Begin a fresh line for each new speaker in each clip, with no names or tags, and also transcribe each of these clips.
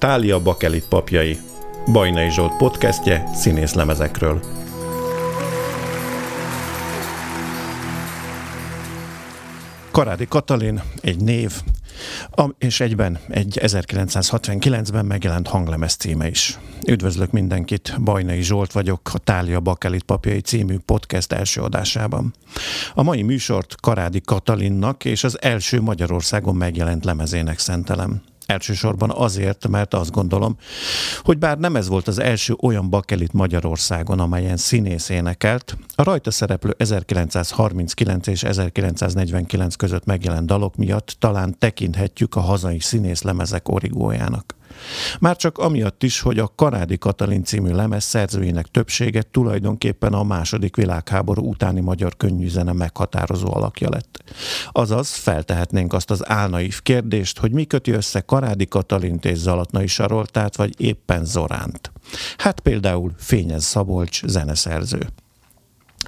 Tália Bakelit papjai. Bajnai Zsolt podcastje színészlemezekről. Karádi Katalin, egy név, és egyben egy 1969-ben megjelent hanglemez címe is. Üdvözlök mindenkit, Bajnai Zsolt vagyok, a Tália Bakelit papjai című podcast első adásában. A mai műsort Karádi Katalinnak és az első Magyarországon megjelent lemezének szentelem. Elsősorban azért, mert azt gondolom, hogy bár nem ez volt az első olyan bakelit Magyarországon, amelyen színész énekelt, a rajta szereplő 1939 és 1949 között megjelent dalok miatt talán tekinthetjük a hazai színész lemezek origójának. Már csak amiatt is, hogy a Karádi Katalin című lemez szerzőinek többsége tulajdonképpen a második világháború utáni magyar könnyűzene meghatározó alakja lett. Azaz feltehetnénk azt az álnaív kérdést, hogy mi köti össze Karádi Katalint és Zalatnai Saroltát, vagy éppen Zoránt. Hát például Fényez Szabolcs zeneszerző.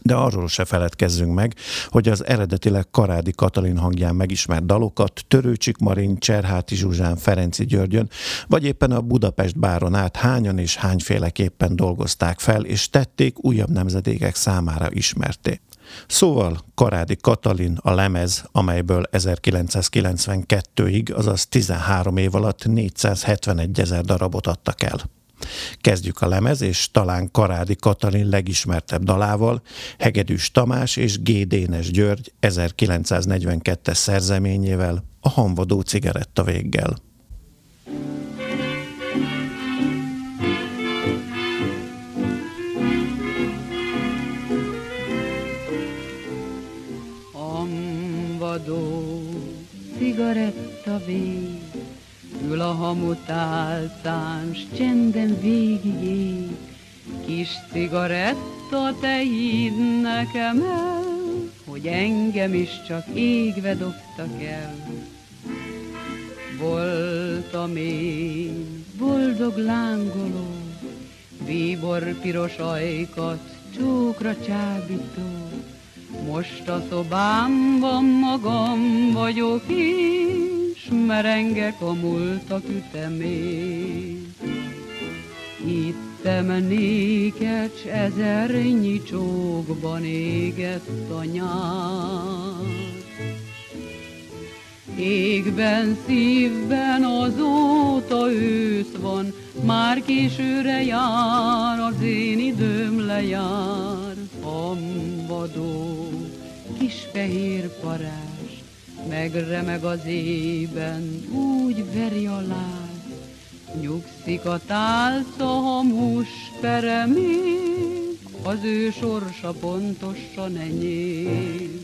De arról se feledkezzünk meg, hogy az eredetileg Karádi Katalin hangján megismert dalokat Törőcsik Marin, Cserháti Zsuzsán, Ferenci Györgyön, vagy éppen a Budapest báron át hányan és hányféleképpen dolgozták fel, és tették újabb nemzedékek számára ismerté. Szóval Karádi Katalin a lemez, amelyből 1992-ig, azaz 13 év alatt 471 ezer darabot adtak el. Kezdjük a lemez, és talán Karádi Katalin legismertebb dalával, Hegedűs Tamás és G. Dénes György 1942-es szerzeményével, a Hanvadó cigaretta véggel.
Hanvadó cigaretta vég Ül a hamutálcán, s csenden végig ég, Kis cigaretta, te hidd nekem el, Hogy engem is csak égve dobtak el. Voltam én, boldog lángoló, Bíbor piros ajkat, csókra csábító, most a szobámban magam vagyok én, merengek a múltak ütemét. Ittem néked, s ezernyi csókban égett a nyár. Égben, szívben azóta ősz van, már későre jár, az én időm lejár. Hamvadó, kis fehér parát, megremeg az ében, úgy veri a láz, nyugszik a tálca, hamus peremék, az ő sorsa pontosan enyém.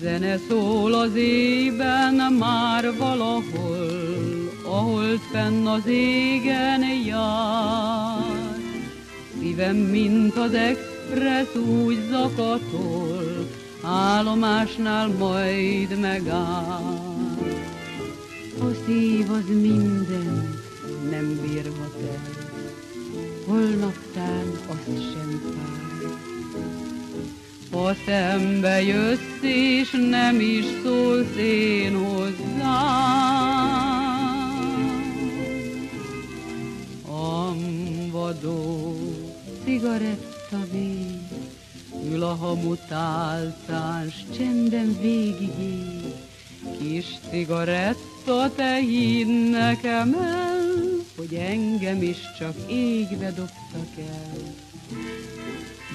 Zene szól az ében már valahol, ahol fenn az égen jár. Szívem, mint az express úgy zakatol, állomásnál majd megáll. A szív az minden nem bírhat el, holnaptán azt sem fáj. Ha szembe jössz és nem is szólsz én hozzám, Amvadó cigaretta vég, Ül a hamutálcán, s csenden végig ég. Kis cigaretta, te hidd nekem el, hogy engem is csak égbe dobtak el.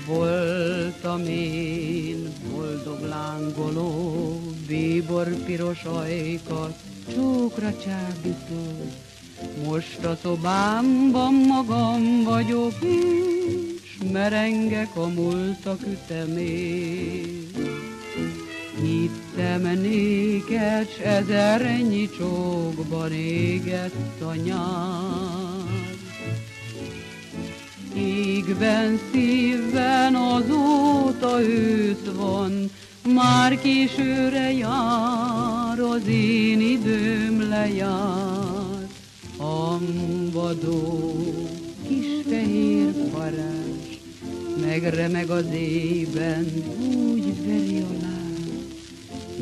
Voltam én boldog lángoló, bíbor piros ajkat, csókra csábító. Most a szobámban magam vagyok én, merengek a múltak ütemét. Hittem néked, s ezernyi csókban égett a. Égben, szívben azóta ősz van, már későre jár, az én időm lejár. Ambadó, kis fehér parát, megremeg az ében, úgy veri a láb.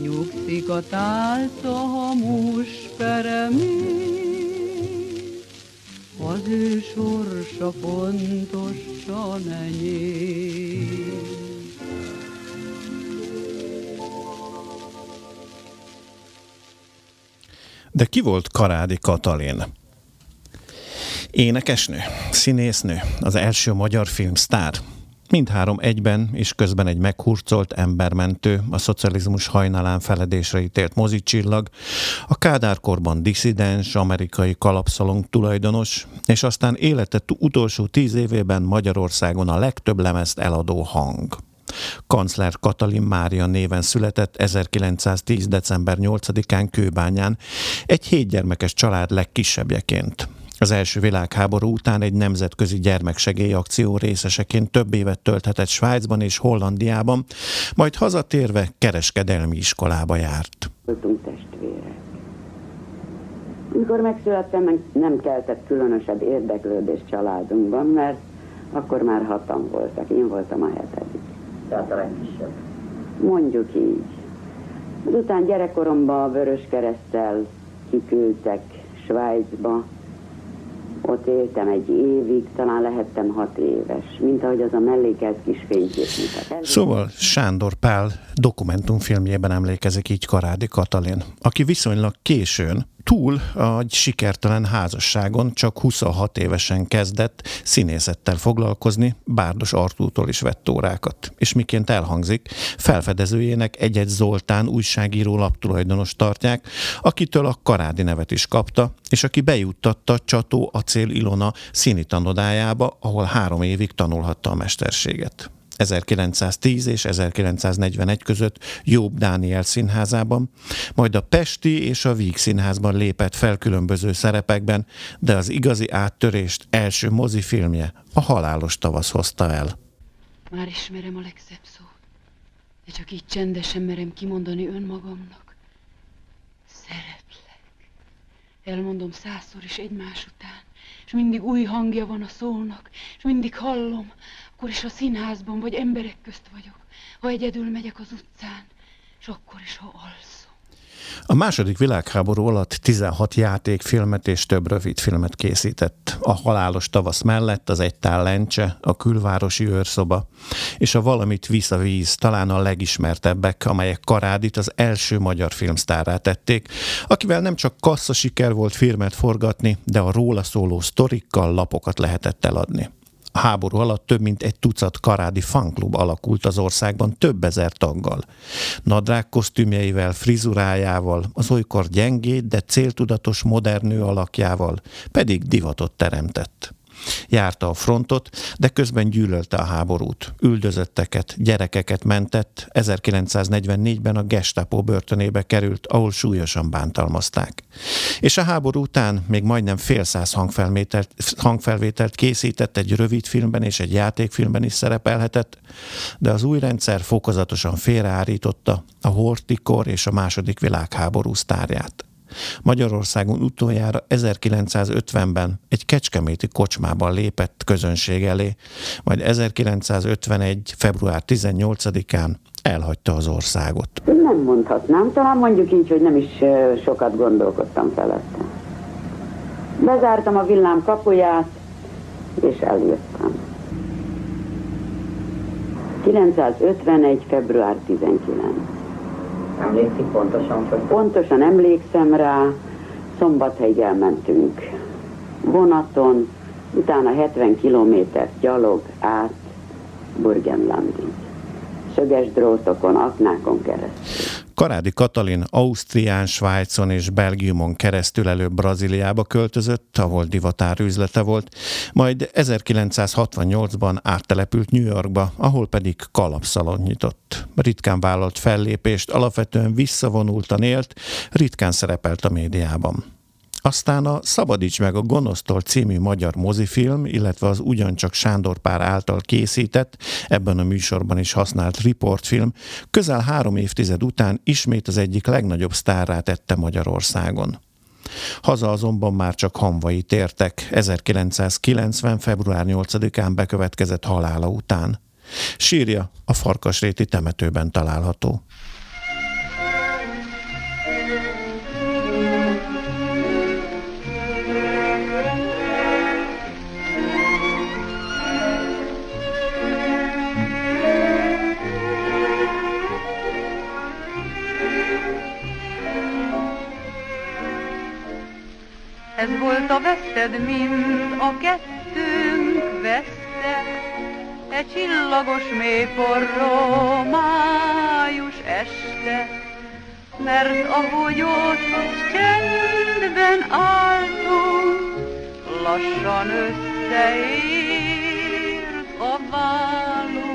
Nyugszik a tálca hamus peremé,
ő sorsa pontosan enyém.
De ki volt Karádi Katalin? Énekesnő, színésznő, az első magyar filmsztár, Mindhárom egyben és közben egy meghurcolt embermentő, a szocializmus hajnalán feledésre ítélt mozicsillag, a Kádárkorban diszidens, amerikai kalapszalong tulajdonos, és aztán élete utolsó tíz évében Magyarországon a legtöbb lemezt eladó hang. Kancler Katalin Mária néven született 1910. december 8-án Kőbányán, egy hétgyermekes család legkisebbjeként. Az első világháború után egy nemzetközi gyermeksegélyakció részeseként több évet tölthetett Svájcban és Hollandiában, majd hazatérve kereskedelmi iskolába járt.
Voltunk testvérek. Amikor megszülettem, nem keltett különösebb érdeklődés családunkban, mert akkor már hatan voltak. Én voltam a hetedik.
Tehát a legkisebb.
Mondjuk így. Azután gyerekkoromban a Vörös Keresztel kiküldtek Svájcba, ott éltem egy évig, talán lehettem hat éves, mint ahogy az a mellékelt kis fénykép
Szóval Sándor Pál dokumentumfilmjében emlékezik így Karádi Katalin, aki viszonylag későn, túl a sikertelen házasságon csak 26 évesen kezdett színészettel foglalkozni, Bárdos Artútól is vett órákat. És miként elhangzik, felfedezőjének egy-egy Zoltán újságíró laptulajdonos tartják, akitől a Karádi nevet is kapta, és aki bejuttatta Csató Acél Ilona színi tanodájába, ahol három évig tanulhatta a mesterséget. 1910 és 1941 között Jobb Dániel színházában, majd a Pesti és a Víg színházban lépett fel különböző szerepekben, de az igazi áttörést első mozifilmje a Halálos tavasz hozta el.
Már ismerem a legszebb szót, de csak így csendesen merem kimondani önmagamnak. Szeretlek. Elmondom százszor is egymás után, és mindig új hangja van a szónak, és mindig hallom, akkor is a színházban vagy emberek közt vagyok, ha egyedül megyek az utcán, és akkor is, ha alszom.
A második világháború alatt 16 játékfilmet és több rövidfilmet készített. A Halálos tavasz mellett az Egy lencse, a Külvárosi őrszoba, és a Valamit visz a víz, talán a legismertebbek, amelyek Karádit az első magyar filmsztárrá tették, akivel nem csak kassza siker volt filmet forgatni, de a róla szóló sztorikkal lapokat lehetett eladni. A háború alatt több mint egy tucat karádi fanklub alakult az országban több ezer taggal. Nadrág kosztümjeivel, frizurájával, az olykor gyengéd, de céltudatos modern nő alakjával pedig divatot teremtett. Járta a frontot, de közben gyűlölte a háborút. Üldözötteket, gyerekeket mentett, 1944-ben a Gestapo börtönébe került, ahol súlyosan bántalmazták. És a háború után még majdnem fél száz hangfelvételt, hangfelvételt készített, egy rövid filmben és egy játékfilmben is szerepelhetett, de az új rendszer fokozatosan félreállította a hortikor és a második világháború sztárját. Magyarországon utoljára 1950-ben egy kecskeméti kocsmában lépett közönség elé, majd 1951. február 18-án elhagyta az országot.
Nem mondhatnám, talán mondjuk így, hogy nem is sokat gondolkodtam felette. Bezártam a villám kapuját, és eljöttem. 951. február 19.
Emlékszik pontosan, hogy...
Pontosan emlékszem rá, Szombathelyig elmentünk vonaton, utána 70 kilométer gyalog át Burgenlandig. Szöges drótokon, aknákon keresztül.
Karádi Katalin Ausztrián, Svájcon és Belgiumon keresztül előbb Brazíliába költözött, ahol divatár üzlete volt, majd 1968-ban áttelepült New Yorkba, ahol pedig kalapszalon nyitott. Ritkán vállalt fellépést, alapvetően visszavonultan élt, ritkán szerepelt a médiában. Aztán a Szabadíts meg a gonosztól című magyar mozifilm, illetve az ugyancsak Sándor Pár által készített, ebben a műsorban is használt riportfilm, közel három évtized után ismét az egyik legnagyobb sztárrá tette Magyarországon. Haza azonban már csak hamvai tértek 1990. február 8-án bekövetkezett halála után. Sírja a Farkasréti temetőben található.
A veszted, mint a kettőnk veszte, egy csillagos mély forró május este, mert ahogy ott csendben álltunk, lassan összeért a vállunk.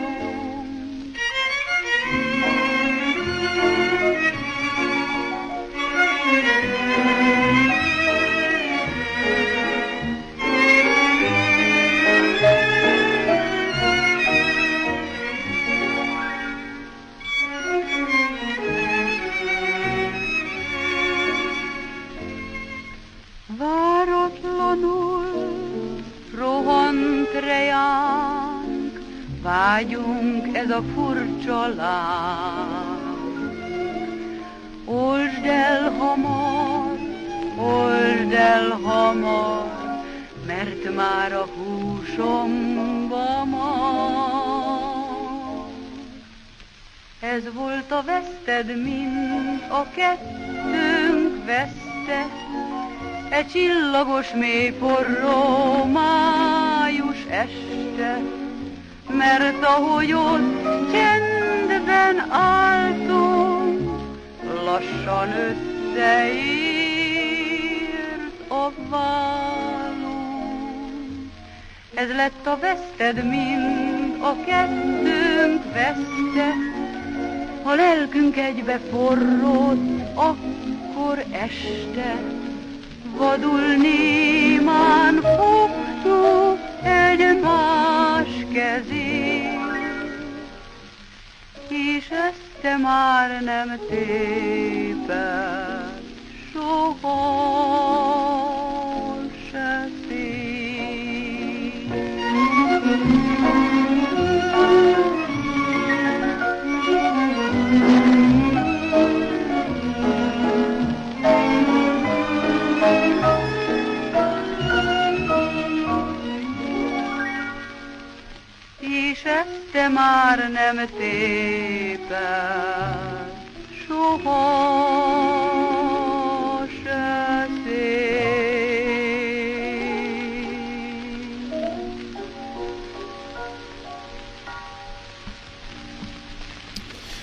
Rejánk, vágyunk ez a furcsa láng. Olsd el hamar, olsd el hamar, mert már a húsomba mar. Ez volt a veszted, mint a kettőnk veszte, egy csillagos mély forró május este, mert ahogy ott csendben álltunk, lassan összeírt a vállunk. Ez lett a veszted, mint a kettőnk veszte, a lelkünk egybe forrott, akkor este vadul némán fogtuk egymás kezét, és ezt már nem téped soha. Te már nem téped soha se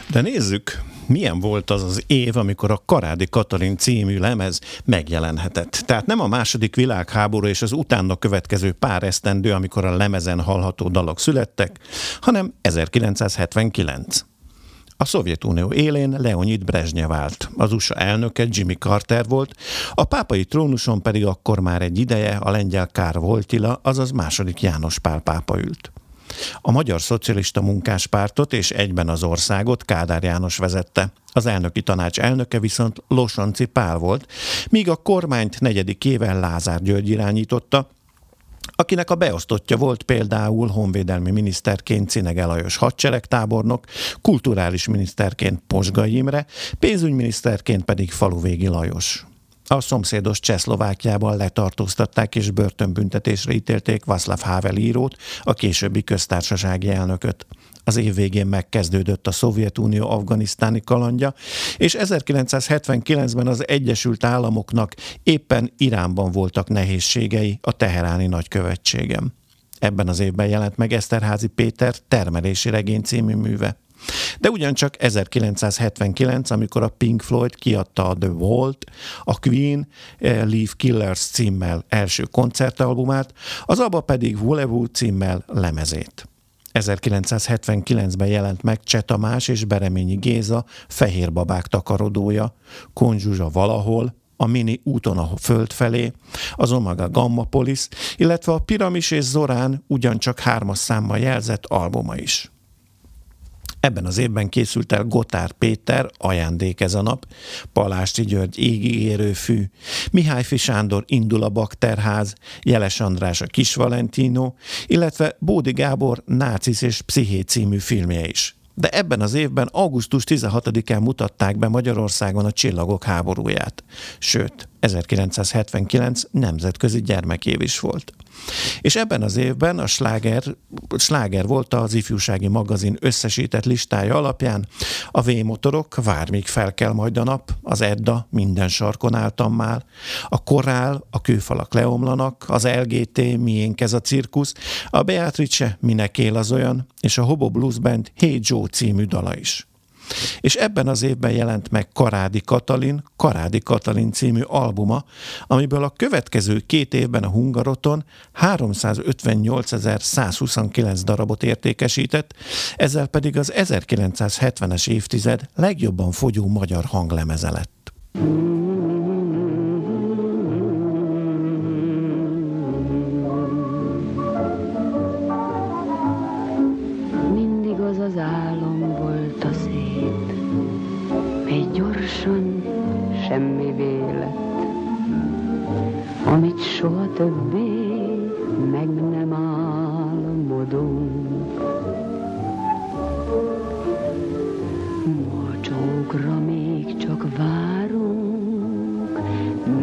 De nézzük, milyen volt az az év, amikor a Karádi Katalin című lemez megjelenhetett. Tehát nem a második világháború és az utána következő pár esztendő, amikor a lemezen hallható dalok születtek, hanem 1979. A Szovjetunió élén Leonid Brezsnyev vált, az USA elnöke Jimmy Carter volt, a pápai trónuson pedig akkor már egy ideje a lengyel Kár Voltila, azaz második János Pál pápa ült. A Magyar Szocialista Munkáspártot és egyben az országot Kádár János vezette. Az elnöki tanács elnöke viszont Losonci Pál volt, míg a kormányt negyedik éven Lázár György irányította, akinek a beosztottja volt például honvédelmi miniszterként Cinege Lajos hadseregtábornok, kulturális miniszterként Posgai Imre, pénzügyminiszterként pedig Faluvégi Lajos. A szomszédos Csehszlovákiában letartóztatták és börtönbüntetésre ítélték Václav Havel írót, a későbbi köztársasági elnököt. Az év végén megkezdődött a Szovjetunió afganisztáni kalandja, és 1979-ben az Egyesült Államoknak éppen Iránban voltak nehézségei a teheráni nagykövetségem. Ebben az évben jelent meg Eszterházi Péter termelési regény című műve. De ugyancsak 1979, amikor a Pink Floyd kiadta a The Vault, a Queen eh, Leave Killers címmel első koncertalbumát, az ABBA pedig Volevo címmel lemezét. 1979-ben jelent meg Cseh és Bereményi Géza Fehér babák takarodója, Konzsuzsa valahol, a Mini úton a föld felé, az Omega Gamma Police, illetve a Piramis és Zorán ugyancsak hármas számmal jelzett albuma is. Ebben az évben készült el Gotár Péter, ajándék ez a nap, Palásti György égi fű, Mihály Sándor indul a bakterház, Jeles András a Kis Valentino, illetve Bódi Gábor Nácis és Psziché című filmje is. De ebben az évben augusztus 16-án mutatták be Magyarországon a Csillagok háborúját. Sőt, 1979 nemzetközi gyermekév is volt. És ebben az évben a sláger, sláger volt az ifjúsági magazin összesített listája alapján a V-motorok, Vár még fel kell majd a nap, az Edda, minden sarkon álltam már, a Korál, a kőfalak leomlanak, az LGT, miénk ez a cirkusz, a Beatrice, minek él az olyan, és a Hobo Blues Band Hey Joe című dala is. És ebben az évben jelent meg Karádi Katalin, Karádi Katalin című albuma, amiből a következő két évben a Hungaroton 358.129 darabot értékesített, ezzel pedig az 1970-es évtized legjobban fogyó magyar hanglemeze lett.
Mindig amit soha többé meg nem álmodunk. Mocsókra még csak várunk,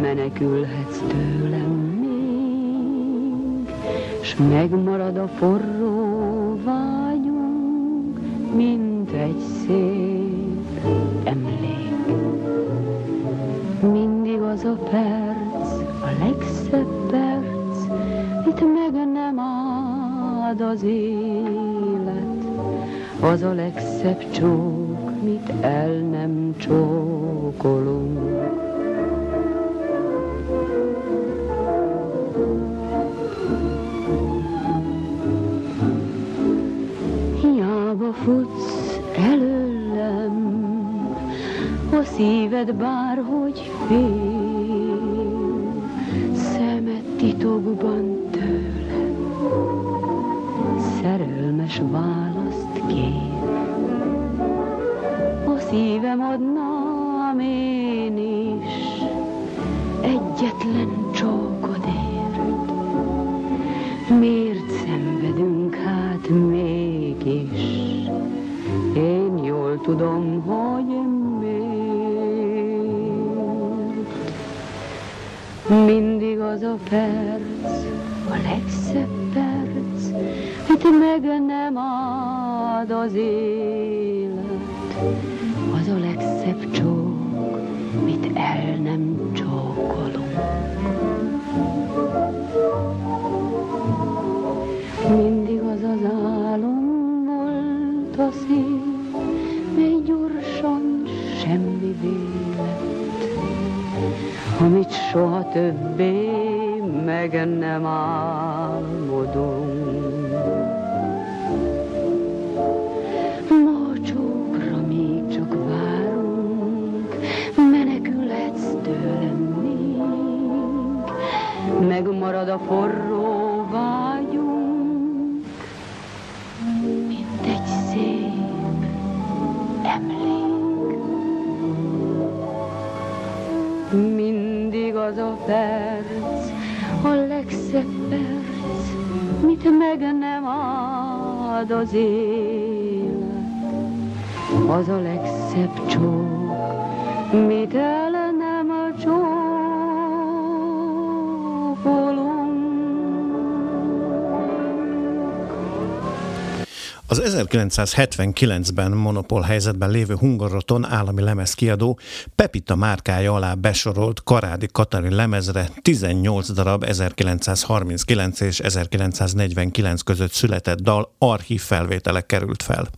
menekülhetsz tőlem még, s megmarad a forró vágyunk, mint egy szép emlék. Mindig az a perc, áld az élet. Az a legszebb csók, mit el nem csókolunk. Hiába futsz előlem, a szíved bárhogy fél, szemed titokban szerelmes választ kér. A szívem adnám én is, egyetlen csókodért. Miért szenvedünk hát mégis? Én jól tudom, nem ad az élet. Az a legszebb csók, mit el nem csókolunk. Mindig az az álom volt a szív, mely gyorsan semmi vélet, amit soha többé meg nem álmodunk. Megmarad a forró vágyunk, mint egy szép emlék. Mindig az a perc, a legszebb perc, mit meg nem ad az élet. Az a legszebb csók, mit el
Az 1979-ben monopól helyzetben lévő Hungaroton állami lemezkiadó Pepita márkája alá besorolt Karádi Katalin lemezre 18 darab 1939 és 1949 között született dal archív felvételek került fel.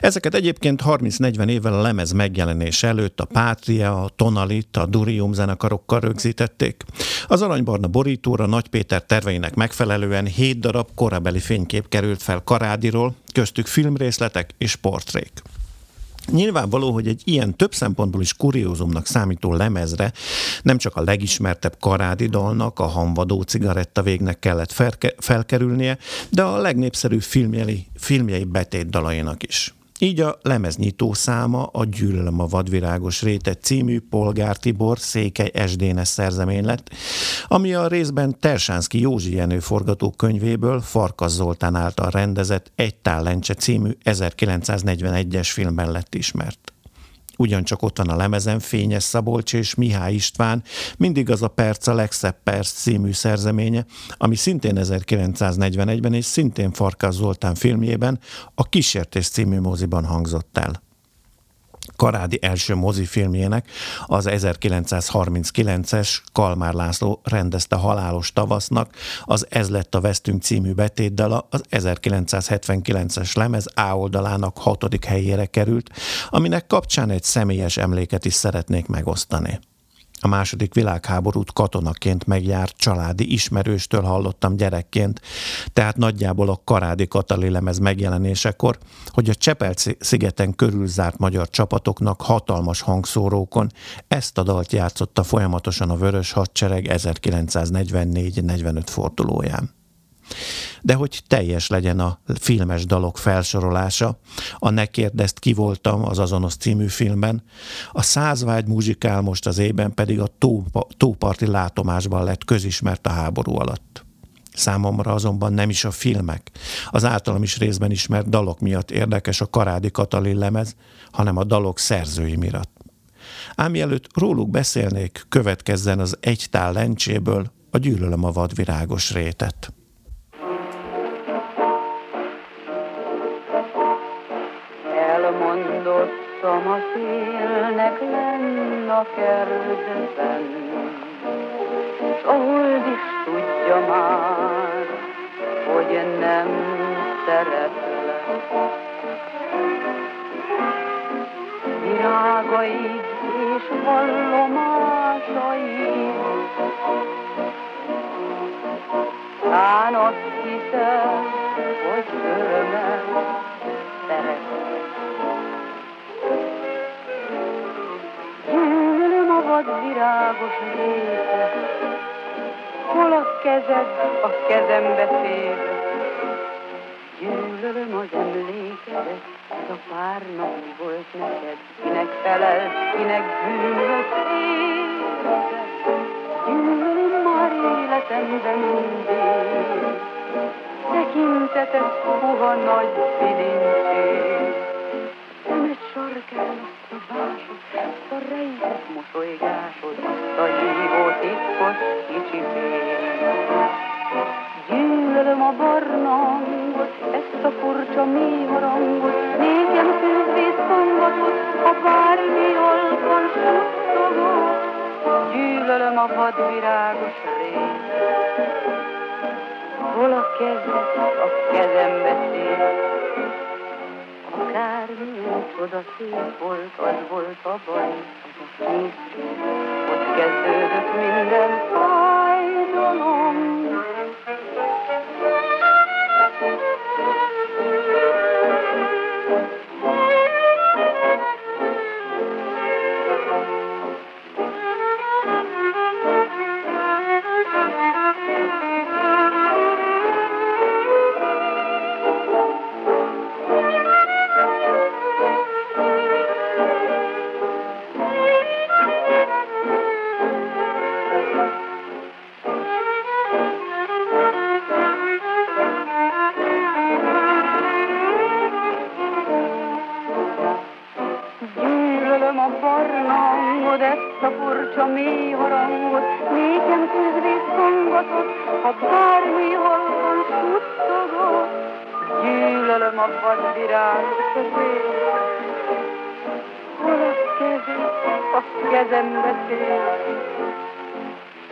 Ezeket egyébként 30-40 évvel a lemez megjelenése előtt a Pátria, a Tonalit, a Durium zenekarokkal rögzítették. Az aranybarna borítóra Nagy Péter terveinek megfelelően 7 darab korabeli fénykép került fel Karádiról, köztük filmrészletek és portrék. Nyilvánvaló, hogy egy ilyen több szempontból is kuriózumnak számító lemezre nem csak a legismertebb karádi dalnak, a hamvadó cigaretta végnek kellett felke- felkerülnie, de a legnépszerűbb filmjei, filmjei betét dalainak is. Így a lemeznyitó száma a Gyűlölöm a vadvirágos rétet című Polgár Tibor Székely Esdénes szerzemény lett, ami a részben Tersánszki Józsi Jenő forgatókönyvéből Farkas Zoltán által rendezett Egy tál lencse című 1941-es filmben lett ismert. Ugyancsak ott van a lemezen Fényes Szabolcs és Mihály István, mindig az a perc a legszebb perc című szerzeménye, ami szintén 1941-ben és szintén Farkas Zoltán filmjében a Kísértés című moziban hangzott el. Karádi első mozifilmjének, az 1939-es Kalmár László rendezte Halálos tavasznak, az Ez lett a Vesztünk című betétdala az 1979-es lemez A oldalának hatodik helyére került, aminek kapcsán egy személyes emléket is szeretnék megosztani. A második világháborút katonaként megjárt családi ismerőstől hallottam gyerekként, tehát nagyjából a Karádi Katali lemez megjelenésekor, hogy a Csepel-szigeten körülzárt magyar csapatoknak hatalmas hangszórókon ezt a dalt játszotta folyamatosan a Vörös Hadsereg 1944-45 fordulóján de hogy teljes legyen a filmes dalok felsorolása, a Ne kérdezt ki voltam az azonos című filmben, a Százvágy muzsikál most az ében pedig a tó, tóparti látomásban lett közismert a háború alatt. Számomra azonban nem is a filmek, az általam is részben ismert dalok miatt érdekes a Karádi Katalin lemez, hanem a dalok szerzői miatt. Ám mielőtt róluk beszélnék, következzen az egy tál lencséből a Gyűlölöm a vadvirágos rétet.
Kertben, S a hold is tudja már, hogy nem szeretlek. Virágaid és vallomásaid, Tán azt hiszem, hogy örömet szeretlek. Vad virágos része, hol a kezed a kezembe fér. Gyűlölöm az emlékedet, ez a pár nap volt neked, kinek felel, kinek bűnös életed. Gyűlölöm már életemben mindig, tekinteted puha nagy bilincség. Szép volt, az volt a baj, az a szép Ott kezdődött minden fájdalom.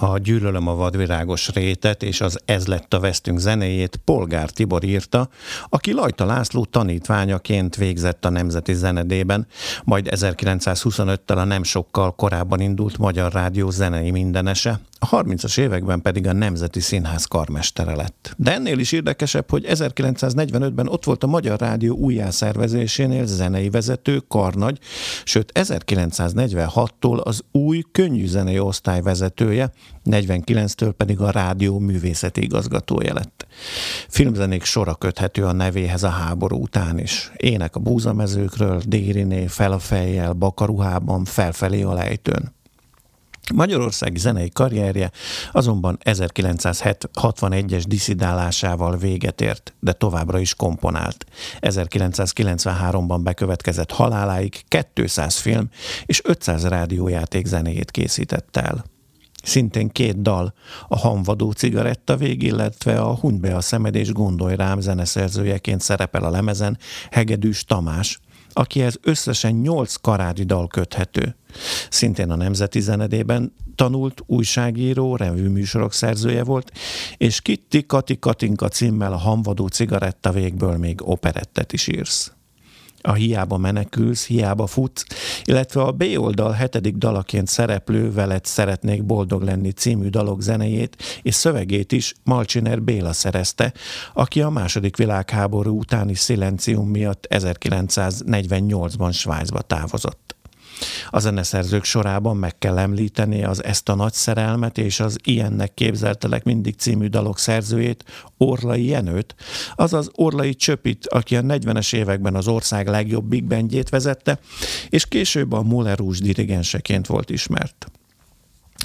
A Gyűlölöm a vadvirágos rétet és az Ez lett a vesztünk zenéjét Polgár Tibor írta, aki Lajta László tanítványaként végzett a Nemzeti Zenedében, majd 1925-tel a nem sokkal korábban indult Magyar Rádió zenei mindenese, a 30-as években pedig a Nemzeti Színház karmestere lett. De ennél is érdekesebb, hogy 1945-ben ott volt a Magyar Rádió újjászervezésénél zenei vezető, karnagy, sőt 1946-tól az új könnyű zenei osztály vezetője, 49-től pedig a rádió művészeti igazgatója lett. Filmzenék sora köthető a nevéhez a háború után is. Ének a búzamezőkről, Dériné, fel a fejjel, Bakaruhában, felfelé a lejtőn. Magyarországi zenei karrierje azonban 1961-es diszidálásával véget ért, de továbbra is komponált. 1993-ban bekövetkezett haláláig 200 film és 500 rádiójáték zenéjét készített el. Szintén két dal, a Hanvadó cigaretta vég, illetve a Huny be a szemed és gondolj rám zeneszerzőjeként szerepel a lemezen Hegedűs Tamás, akihez összesen nyolc karádi dal köthető. Szintén a Nemzeti Zenedében tanult, újságíró, műsorok szerzője volt, és Kitti Kati Katinka címmel a Hanvadó cigaretta végből még operettet is írsz a Hiába menekülsz, hiába futsz, illetve a B oldal hetedik dalaként szereplő Veled szeretnék boldog lenni című dalok zenejét és szövegét is Malcsiner Béla szerezte, aki a második világháború utáni szilencium miatt 1948-ban Svájcba távozott. A zeneszerzők sorában meg kell említeni az Ezt a nagy szerelmet és az Ilyennek képzeltelek mindig című dalok szerzőjét, Orlai Jenőt, azaz Orlai Csöpit, aki a 40-es években az ország legjobb big bandjét vezette, és később a Muller dirigenseként volt ismert.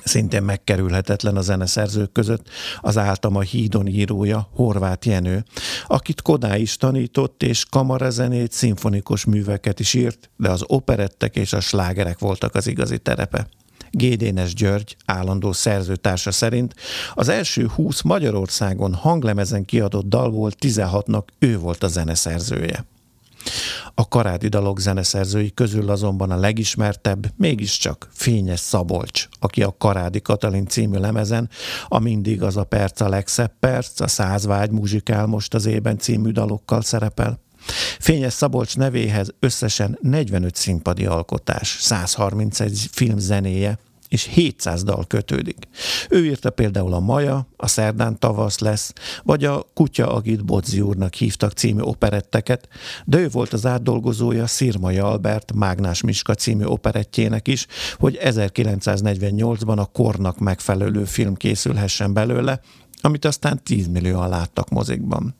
Szintén megkerülhetetlen a zeneszerzők között az áltam a hídon írója, Horváth Jenő, akit Kodá is tanított, és kamarazenét, szimfonikus műveket is írt, de az operettek és a slágerek voltak az igazi terepe. Gédénes György, állandó szerzőtársa szerint az első 20 Magyarországon hanglemezen kiadott dalból 16-nak ő volt a zeneszerzője. A karádi dalok zeneszerzői közül azonban a legismertebb mégiscsak Fényes Szabolcs, aki a Karádi Katalin című lemezen a Mindig az a perc a legszebb perc, a Százvágy muzsikál most az ében című dalokkal szerepel. Fényes Szabolcs nevéhez összesen 45 színpadi alkotás, 131 film zenéje, és 700 dal kötődik. Ő írta például a Maja, a Szerdán tavasz lesz, vagy a Kutya Agit Bodzi úrnak hívtak című operetteket, de ő volt az átdolgozója Szirmai Albert Mágnás Miska című operettjének is, hogy 1948-ban a kornak megfelelő film készülhessen belőle, amit aztán 10 millióan láttak mozikban.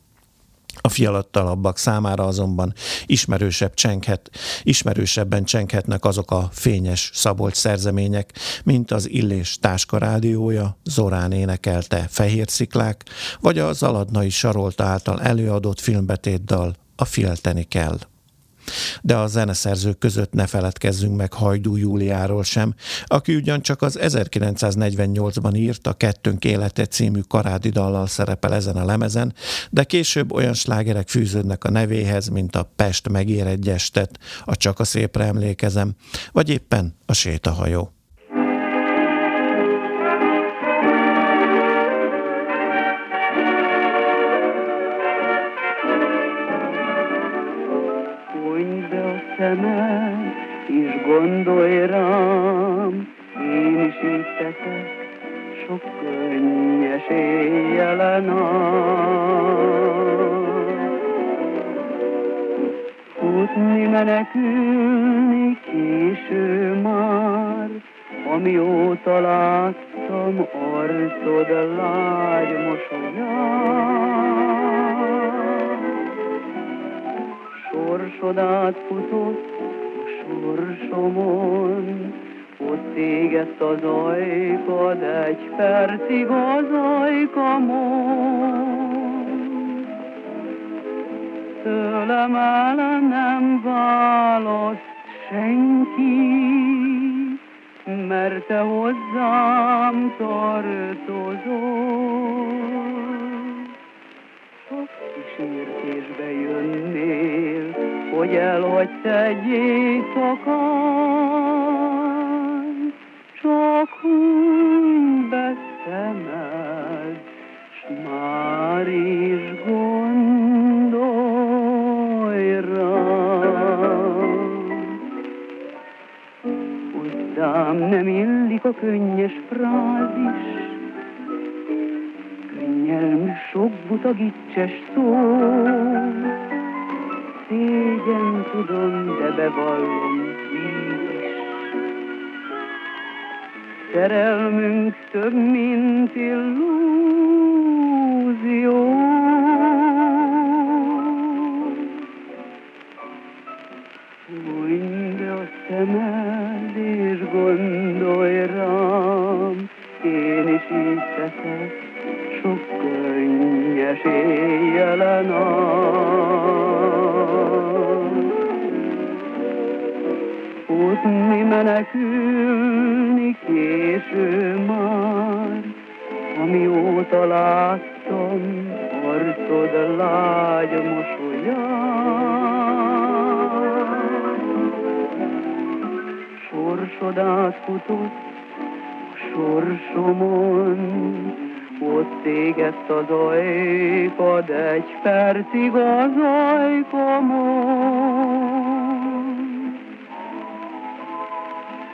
A fiatalabbak számára azonban ismerősebb csenkhet, ismerősebben csenkhetnek azok a fényes Szabolcs szerzemények, mint az Illés Táska rádiója, Zorán énekelte Fehér Sziklák, vagy a Zaladnai Sarolta által előadott filmbetétdal A Filteni kell de a zeneszerzők között ne feledkezzünk meg Hajdú Júliáról sem, aki ugyancsak az 1948-ban írt a Kettőnk élete című karádi dallal szerepel ezen a lemezen, de később olyan slágerek fűződnek a nevéhez, mint a Pest megér egy estet, a Csak a szépre emlékezem, vagy éppen a sétahajó.
Szemed, és gondolj rám, én is így teszek, sok könnyes éjjelen Futni, menekülni késő már, amióta láttam arcod lágy mosolyát sorsod átfutott a sorsomon, ott éget az ajkad egy percig az ajkamon. Tőlem el nem választ senki, mert te hozzám tartozol kísértésbe jönnél, hogy elhagysz egy éjszakán, csak úgy beszemed, s már is gondolj rám. Hozzám nem illik a könnyes frázis, nyelm sok buta gicses szó. Szégyen tudom, de bevallom is. Szerelmünk több, mint illúzió. Fújj be a szemed, és gondolj rám, én is így teszek, könnyes éjjelen Futni, menekülni késő már, amióta láttam arcod lágy mosolyát. Sorsod átfutott sorsomon, ott égett az ajkad egy percig az ajkomon.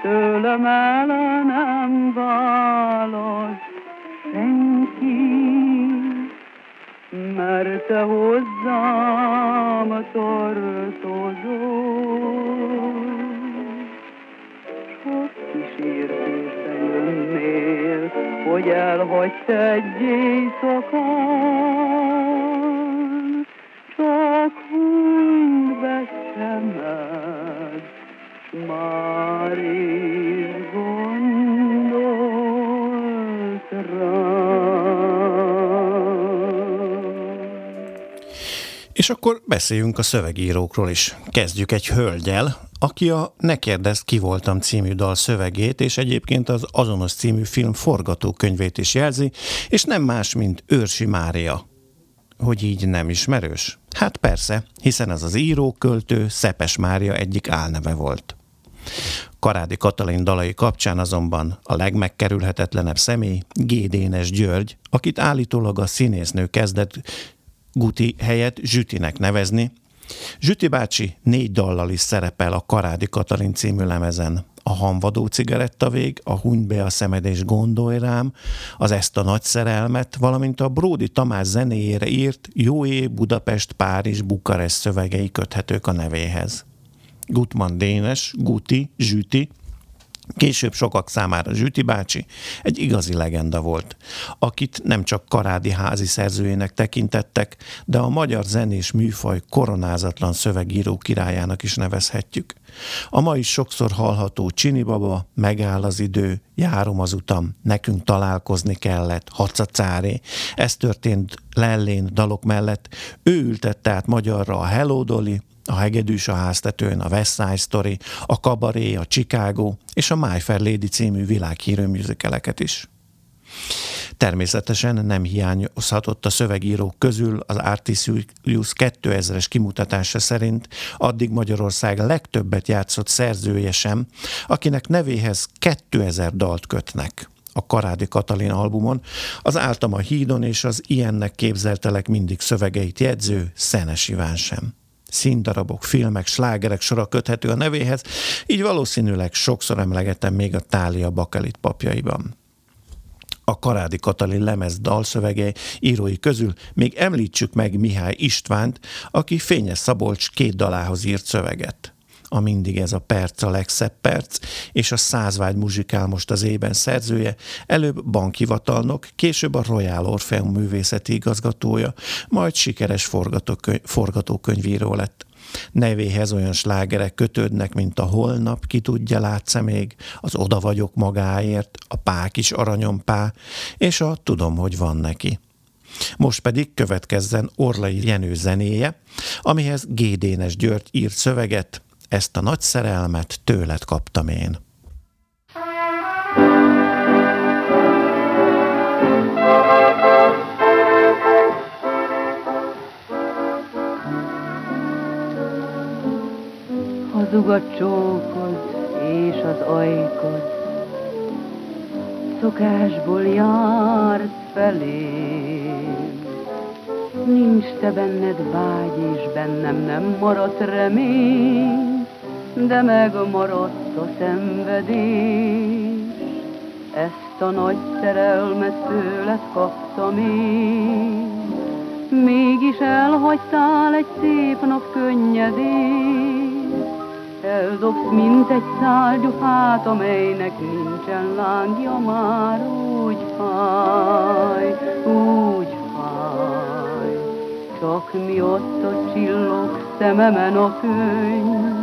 Tőlem el nem válasz senki, mert te hozzám tartozol. Hogy elhagysz egy éjszakán, csak hunyd be szemed, már is gondolt rám.
És akkor beszéljünk a szövegírókról is. Kezdjük egy hölgyel, aki a Ne kérdezd, ki voltam című dal szövegét, és egyébként az azonos című film forgatókönyvét is jelzi, és nem más, mint Őrsi Mária. Hogy így nem ismerős? Hát persze, hiszen ez az író, költő Szepes Mária egyik álneve volt. Karádi Katalin dalai kapcsán azonban a legmegkerülhetetlenebb személy Gédénes György, akit állítólag a színésznő kezdett Guti helyett Zsütinek nevezni. Zsüti bácsi négy dallal is szerepel a Karádi Katalin című lemezen. A Hanvadó cigarettavég, a Huny be a szemed és gondolj rám, az Ezt a nagy szerelmet, valamint a Bródi Tamás zenéjére írt Jó év Budapest, Párizs, Bukarest szövegei köthetők a nevéhez. Gutman Dénes, Guti, Zsüti, Később sokak számára Zsüti bácsi egy igazi legenda volt, akit nem csak karádi házi szerzőjének tekintettek, de a magyar zenés műfaj koronázatlan szövegíró királyának is nevezhetjük. A ma is sokszor hallható Csini baba, megáll az idő, járom az utam, nekünk találkozni kellett, hacacáré. Ez történt Lellén dalok mellett. Ő ültette át magyarra a Hello Dolly, a Hegedűs a háztetőn, a West Side Story, a Kabaré, a Chicago és a My Fair Lady című világhírű műzikeleket is. Természetesen nem hiányozhatott a szövegírók közül az Artisius 2000-es kimutatása szerint addig Magyarország legtöbbet játszott szerzője sem, akinek nevéhez 2000 dalt kötnek a Karádi Katalin albumon, az Áltam a hídon és az ilyennek képzeltelek mindig szövegeit jegyző Szenes Iván sem színdarabok, filmek, slágerek sora köthető a nevéhez, így valószínűleg sokszor emlegetem még a Tália Bakelit papjaiban. A Karádi Katalin lemez dalszövegei írói közül még említsük meg Mihály Istvánt, aki Fényes Szabolcs két dalához írt szöveget a mindig ez a perc a legszebb perc, és a százvágy muzsikál most az ében szerzője, előbb bankhivatalnok, később a Royal Orfeum művészeti igazgatója, majd sikeres forgatókönyv, forgatókönyvíró lett. Nevéhez olyan slágerek kötődnek, mint a Holnap, ki tudja, látsz még, az Oda vagyok magáért, a Pák is aranyompá, és a Tudom, hogy van neki. Most pedig következzen Orlai Jenő zenéje, amihez Gédénes György írt szöveget, ezt a nagy szerelmet tőled kaptam én.
Hazug a csókod és az ajkod, szokásból járt felém. Nincs te benned vágy, és bennem nem maradt remény, de megmaradt a szenvedés. Ezt a nagy szerelmet tőled kaptam én, Mégis elhagytál egy szép nap könnyedén, Eldobsz, mint egy szálgyufát, amelynek nincsen lángja már, úgy fáj, úgy fáj. Csak mi ott a csillog szememen a könyv,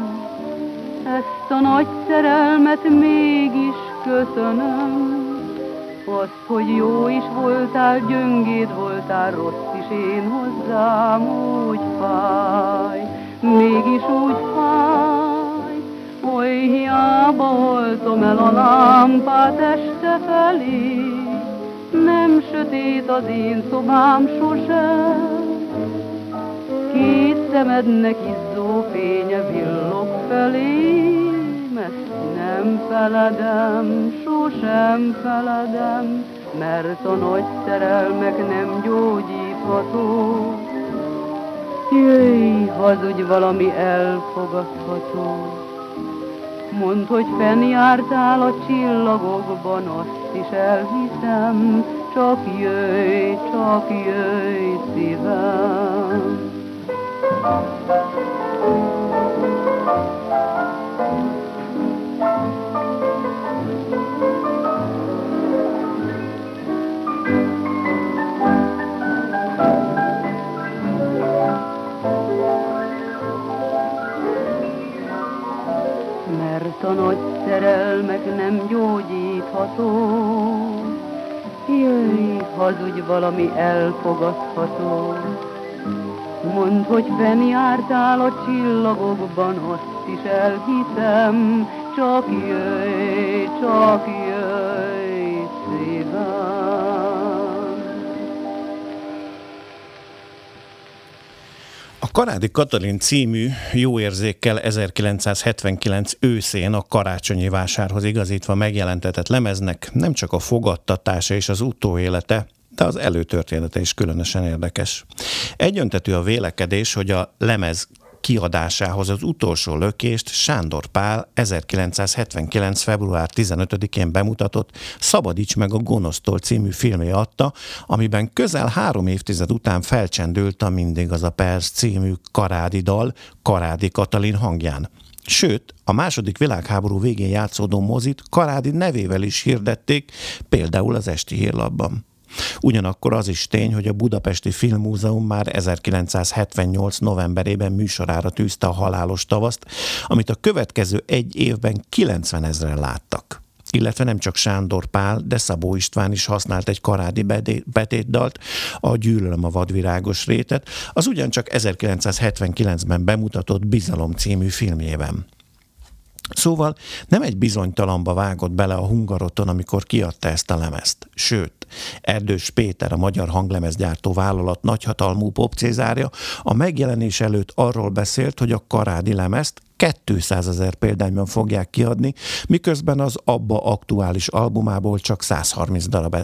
ezt a nagy szerelmet mégis köszönöm. Azt, hogy jó is voltál, gyöngéd voltál, rossz is én hozzám, úgy fáj, mégis úgy fáj. Oly hiába oltom el a lámpát este felé, nem sötét az én szobám sosem. Két szemednek izzó fénye villog ezt nem feledem, sosem feledem, mert a nagy szerelmek nem gyógyítható. Jöjj, hazudj valami elfogadható. Mondd, hogy fennjártál a csillagokban, azt is elhiszem, csak jöjj, csak jöjj szívem. Mert a nagy szerelmek nem gyógyítható. Jöjj, hazudj valami elfogadható. Mondd, hogy fennjártál a csillagokban, azt is elhiszem, csak jöjj, csak jöjj szívem.
A Karádi Katalin című jó érzékkel 1979 őszén a karácsonyi vásárhoz igazítva megjelentetett lemeznek nem csak a fogadtatása és az utóélete, de az előtörténete is különösen érdekes. Egyöntetű a vélekedés, hogy a lemez kiadásához az utolsó lökést Sándor Pál 1979. február 15-én bemutatott Szabadíts meg a gonosztól című filmé adta, amiben közel három évtized után felcsendült a Mindig az a perc című karádi dal Karádi Katalin hangján. Sőt, a második világháború végén játszódó mozit Karádi nevével is hirdették, például az Esti Hírlapban. Ugyanakkor az is tény, hogy a Budapesti Filmmúzeum már 1978. novemberében műsorára tűzte a halálos tavaszt, amit a következő egy évben 90 ezeren láttak illetve nem csak Sándor Pál, de Szabó István is használt egy karádi betétdalt, a Gyűlölöm a vadvirágos rétet, az ugyancsak 1979-ben bemutatott Bizalom című filmjében. Szóval nem egy bizonytalanba vágott bele a Hungaroton, amikor kiadta ezt a lemezt. Sőt, Erdős Péter, a magyar hanglemezgyártó vállalat nagyhatalmú popcézárja a megjelenés előtt arról beszélt, hogy a karádi lemezt 200 ezer példányban fogják kiadni, miközben az abba aktuális albumából csak 130 darab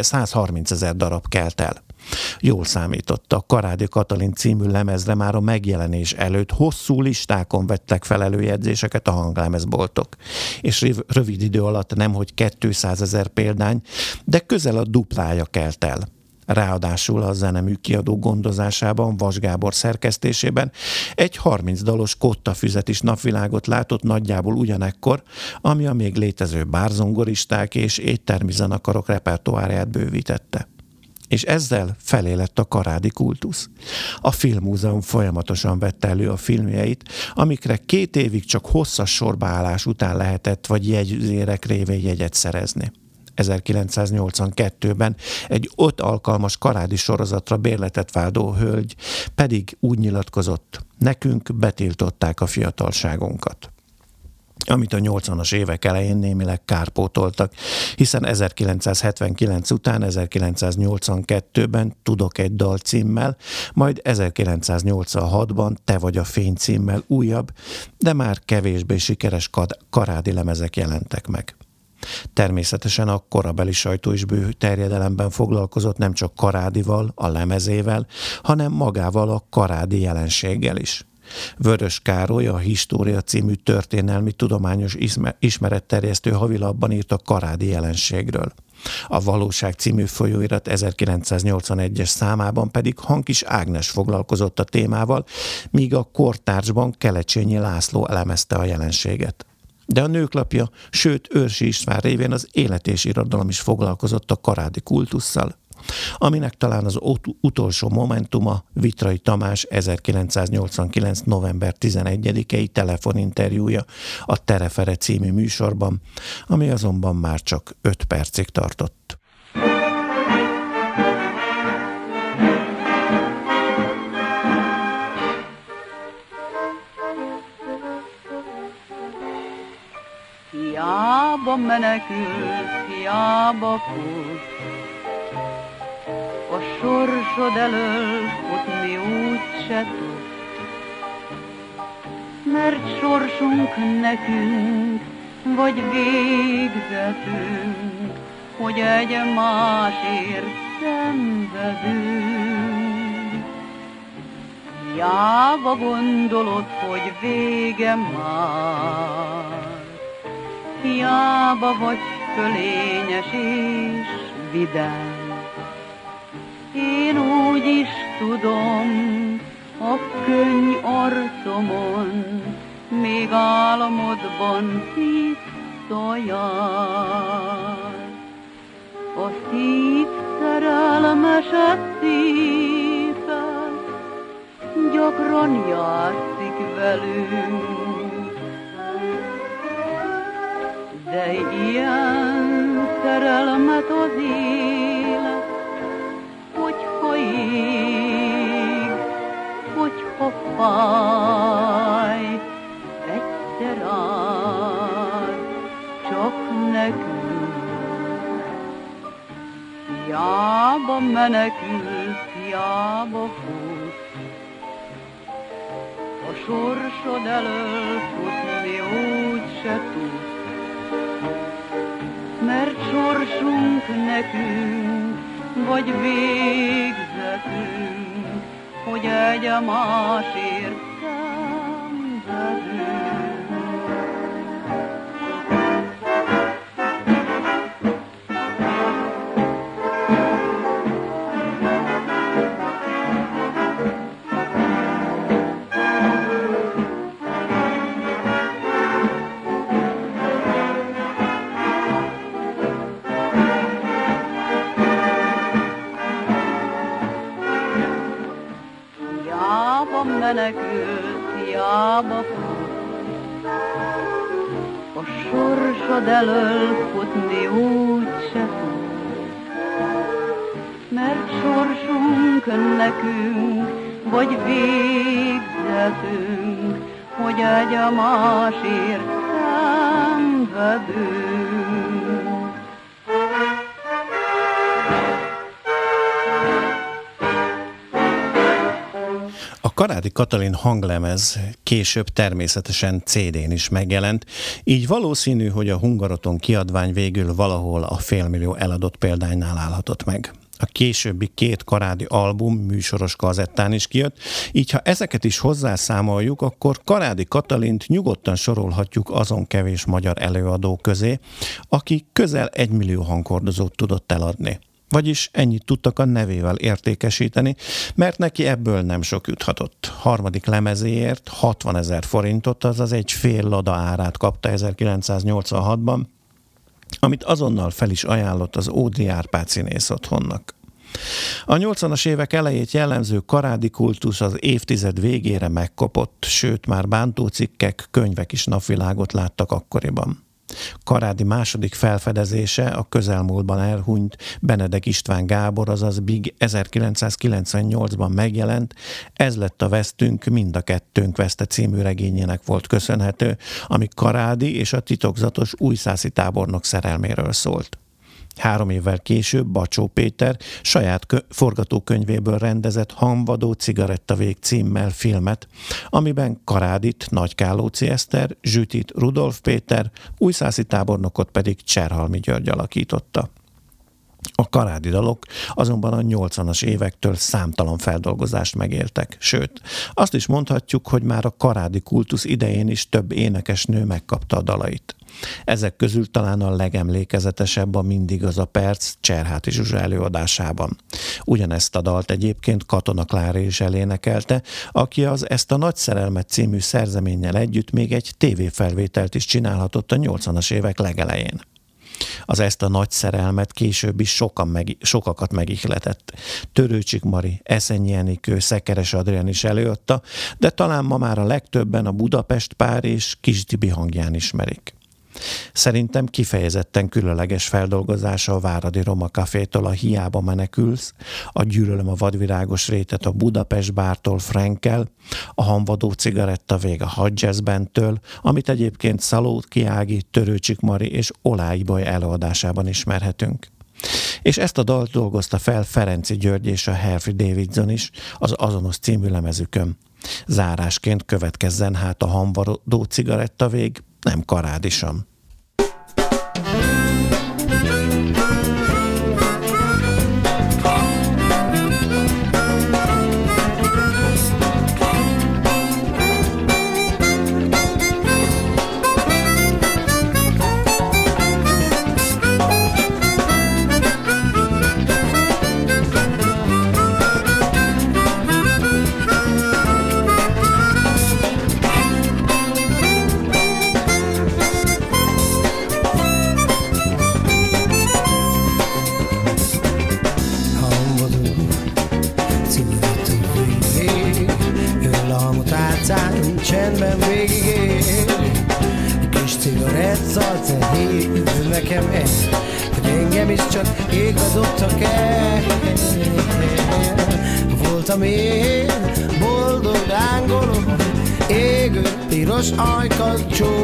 130 ezer darab kelt el. Jól számított, a Karádi Katalin című lemezre már a megjelenés előtt hosszú listákon vettek fel előjegyzéseket a hanglemezboltok. És rövid idő alatt nem, hogy 200 ezer példány, de közel a duplája kelt el. Ráadásul a zenemű kiadó gondozásában, Vas Gábor szerkesztésében egy 30 dalos kotta füzet is napvilágot látott nagyjából ugyanekkor, ami a még létező bárzongoristák és éttermi zenekarok repertoárját bővítette és ezzel felé lett a karádi kultusz. A Filmmúzeum folyamatosan vette elő a filmjeit, amikre két évig csak hosszas sorbaállás után lehetett vagy jegyzérek révén jegyet szerezni. 1982-ben egy ott alkalmas karádi sorozatra bérletet váldó hölgy pedig úgy nyilatkozott, nekünk betiltották a fiatalságunkat amit a 80-as évek elején némileg kárpótoltak, hiszen 1979 után 1982-ben Tudok egy dal címmel, majd 1986-ban Te vagy a fény címmel újabb, de már kevésbé sikeres karádi lemezek jelentek meg. Természetesen a korabeli sajtó is bő terjedelemben foglalkozott nem csak Karádival, a lemezével, hanem magával a karádi jelenséggel is. Vörös Károly a História című történelmi tudományos ismeretterjesztő havilapban írt a karádi jelenségről. A Valóság című folyóirat 1981-es számában pedig Hankis Ágnes foglalkozott a témával, míg a kortársban Kelecsényi László elemezte a jelenséget. De a nőklapja, sőt Őrsi István révén az élet és irodalom is foglalkozott a karádi kultusszal, aminek talán az utolsó momentuma Vitrai Tamás 1989. november 11-i telefoninterjúja a Terefere című műsorban, ami azonban már csak 5 percig tartott.
Hiába menekült, hiába fut, a sorsod elől futni úgy se tud. Mert sorsunk nekünk, vagy végzetünk, hogy egy másért szenvedünk. Hiába gondolod, hogy vége már, hiába vagy fölényes és vidám, én úgy is tudom, a könny arcomon, még álmodban visszajár. A szív szerelmeset szíved, gyakran játszik velünk. De ilyen szerelmet az élet ég, hogyha fáj, egyszer áll, csak nekünk. Hiába menekül, hiába fut, a sorsod elől futni úgy se tud. Mert sorsunk nekünk vagy végzetünk, hogy egy a másért szenvedünk. Menekült, hiába fut. A sorsod elől futni úgy se. Mert sorsunk nekünk, vagy végzetünk, hogy egy a másért szenvedünk.
Karádi Katalin hanglemez később természetesen CD-n is megjelent, így valószínű, hogy a Hungaroton kiadvány végül valahol a félmillió eladott példánynál állhatott meg. A későbbi két karádi album műsoros kazettán is kijött, így ha ezeket is hozzászámoljuk, akkor Karádi Katalint nyugodtan sorolhatjuk azon kevés magyar előadó közé, aki közel egy millió hangkordozót tudott eladni. Vagyis ennyit tudtak a nevével értékesíteni, mert neki ebből nem sok juthatott. Harmadik lemezéért 60 ezer forintot, azaz egy fél lada árát kapta 1986-ban, amit azonnal fel is ajánlott az Ódi Árpád színész otthonnak. A 80-as évek elejét jellemző karádi kultusz az évtized végére megkopott, sőt már bántócikkek, könyvek is napvilágot láttak akkoriban. Karádi második felfedezése a közelmúltban elhunyt Benedek István Gábor, azaz Big 1998-ban megjelent, ez lett a vesztünk, mind a kettőnk veszte című regényének volt köszönhető, ami Karádi és a titokzatos újszászi tábornok szerelméről szólt. Három évvel később Bacsó Péter saját kö- forgatókönyvéből rendezett Hanvadó cigarettavég címmel filmet, amiben Karádit Nagy Kálóci Eszter, Zsütit Rudolf Péter, újszászi tábornokot pedig Cserhalmi György alakította. A karádi dalok azonban a 80-as évektől számtalan feldolgozást megéltek. Sőt, azt is mondhatjuk, hogy már a karádi kultusz idején is több énekesnő megkapta a dalait. Ezek közül talán a legemlékezetesebb a Mindig az a perc Cserháti Zsuzsa előadásában. Ugyanezt a dalt egyébként Katona Klári is elénekelte, aki az Ezt a nagy szerelmet című szerzeménnyel együtt még egy tévéfelvételt is csinálhatott a 80-as évek legelején az ezt a nagy szerelmet később is sokan meg, sokakat megihletett. Törőcsik Mari, Eszenyi Enikő, Szekeres Adrián is előadta, de talán ma már a legtöbben a Budapest pár és Kis Tibi hangján ismerik. Szerintem kifejezetten különleges feldolgozása a Váradi Roma Cafétól a Hiába menekülsz, a Gyűlölöm a vadvirágos rétet a Budapest bártól Frankel, a Hanvadó cigaretta vég a Hadjazzbentől, amit egyébként Szaló Kiági, Törőcsik Mari és Olái Boly előadásában ismerhetünk. És ezt a dalt dolgozta fel Ferenci György és a Harvey Davidson is az azonos című lemezükön. Zárásként következzen hát a hamvadó cigaretta vég, nem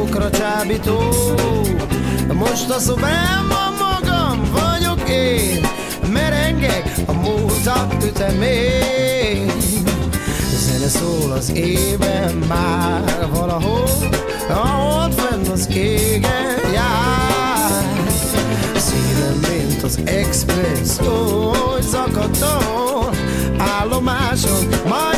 karádisan.
most a szobámban magam vagyok én Merengek a múltak ütemén Zene szól az ében már valahol Ahol fenn az égen jár Szívem, mint az express, hogy zakatol Állomáson majd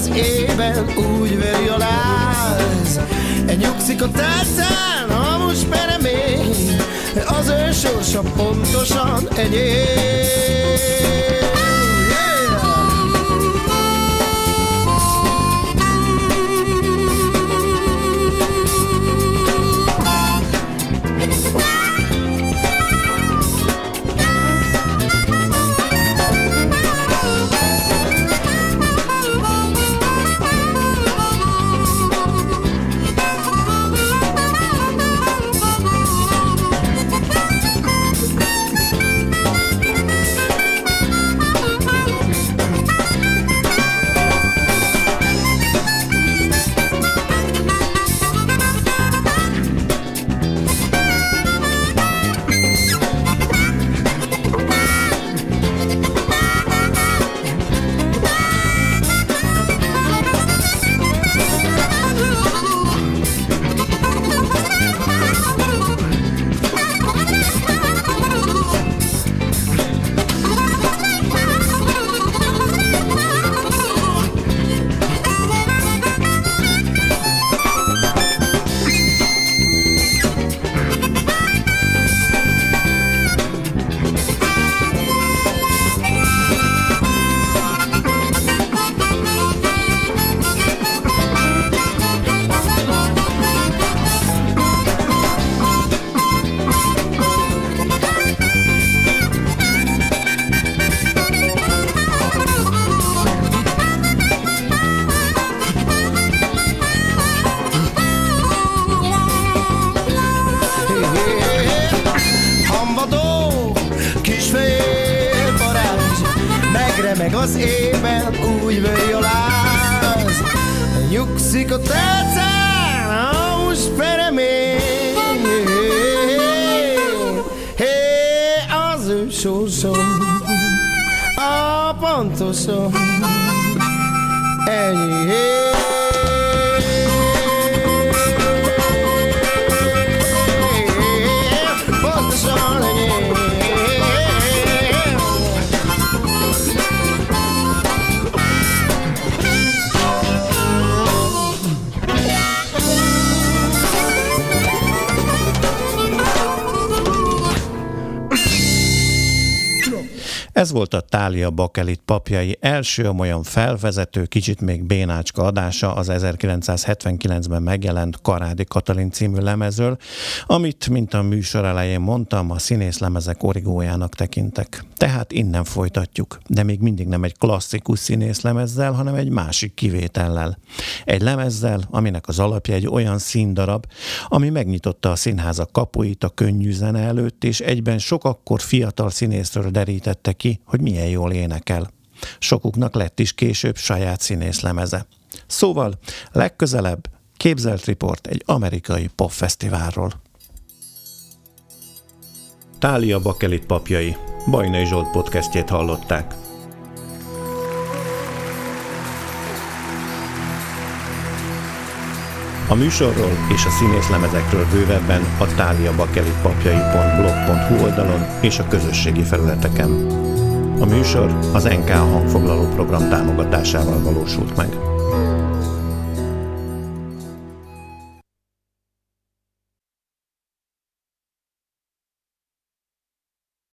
az éven úgy veri a láz. Nyugszik a tárcán, ha most még Az ő sorsa pontosan enyém
Ez volt a Tália Bakelit papjai első olyan felvezető, kicsit még bénácska adása az 1979-ben megjelent Karádi Katalin című lemezről, amit, mint a műsor elején mondtam, a színész lemezek origójának tekintek. Tehát innen folytatjuk, de még mindig nem egy klasszikus színész lemezzel, hanem egy másik kivétellel. Egy lemezzel, aminek az alapja egy olyan színdarab, ami megnyitotta a színházak kapuit a könnyű zene előtt, és egyben sok akkor fiatal színészről derítette ki, hogy milyen jól énekel. Sokuknak lett is később saját színészlemeze. Szóval legközelebb képzelt riport egy amerikai popfesztiválról. Tália Bakelit papjai, Bajnai Zsolt podcastjét hallották. A műsorról és a színészlemezekről bővebben a táliabakelitpapjai.blog.hu oldalon és a közösségi felületeken. A műsor az NK hangfoglaló program támogatásával valósult meg.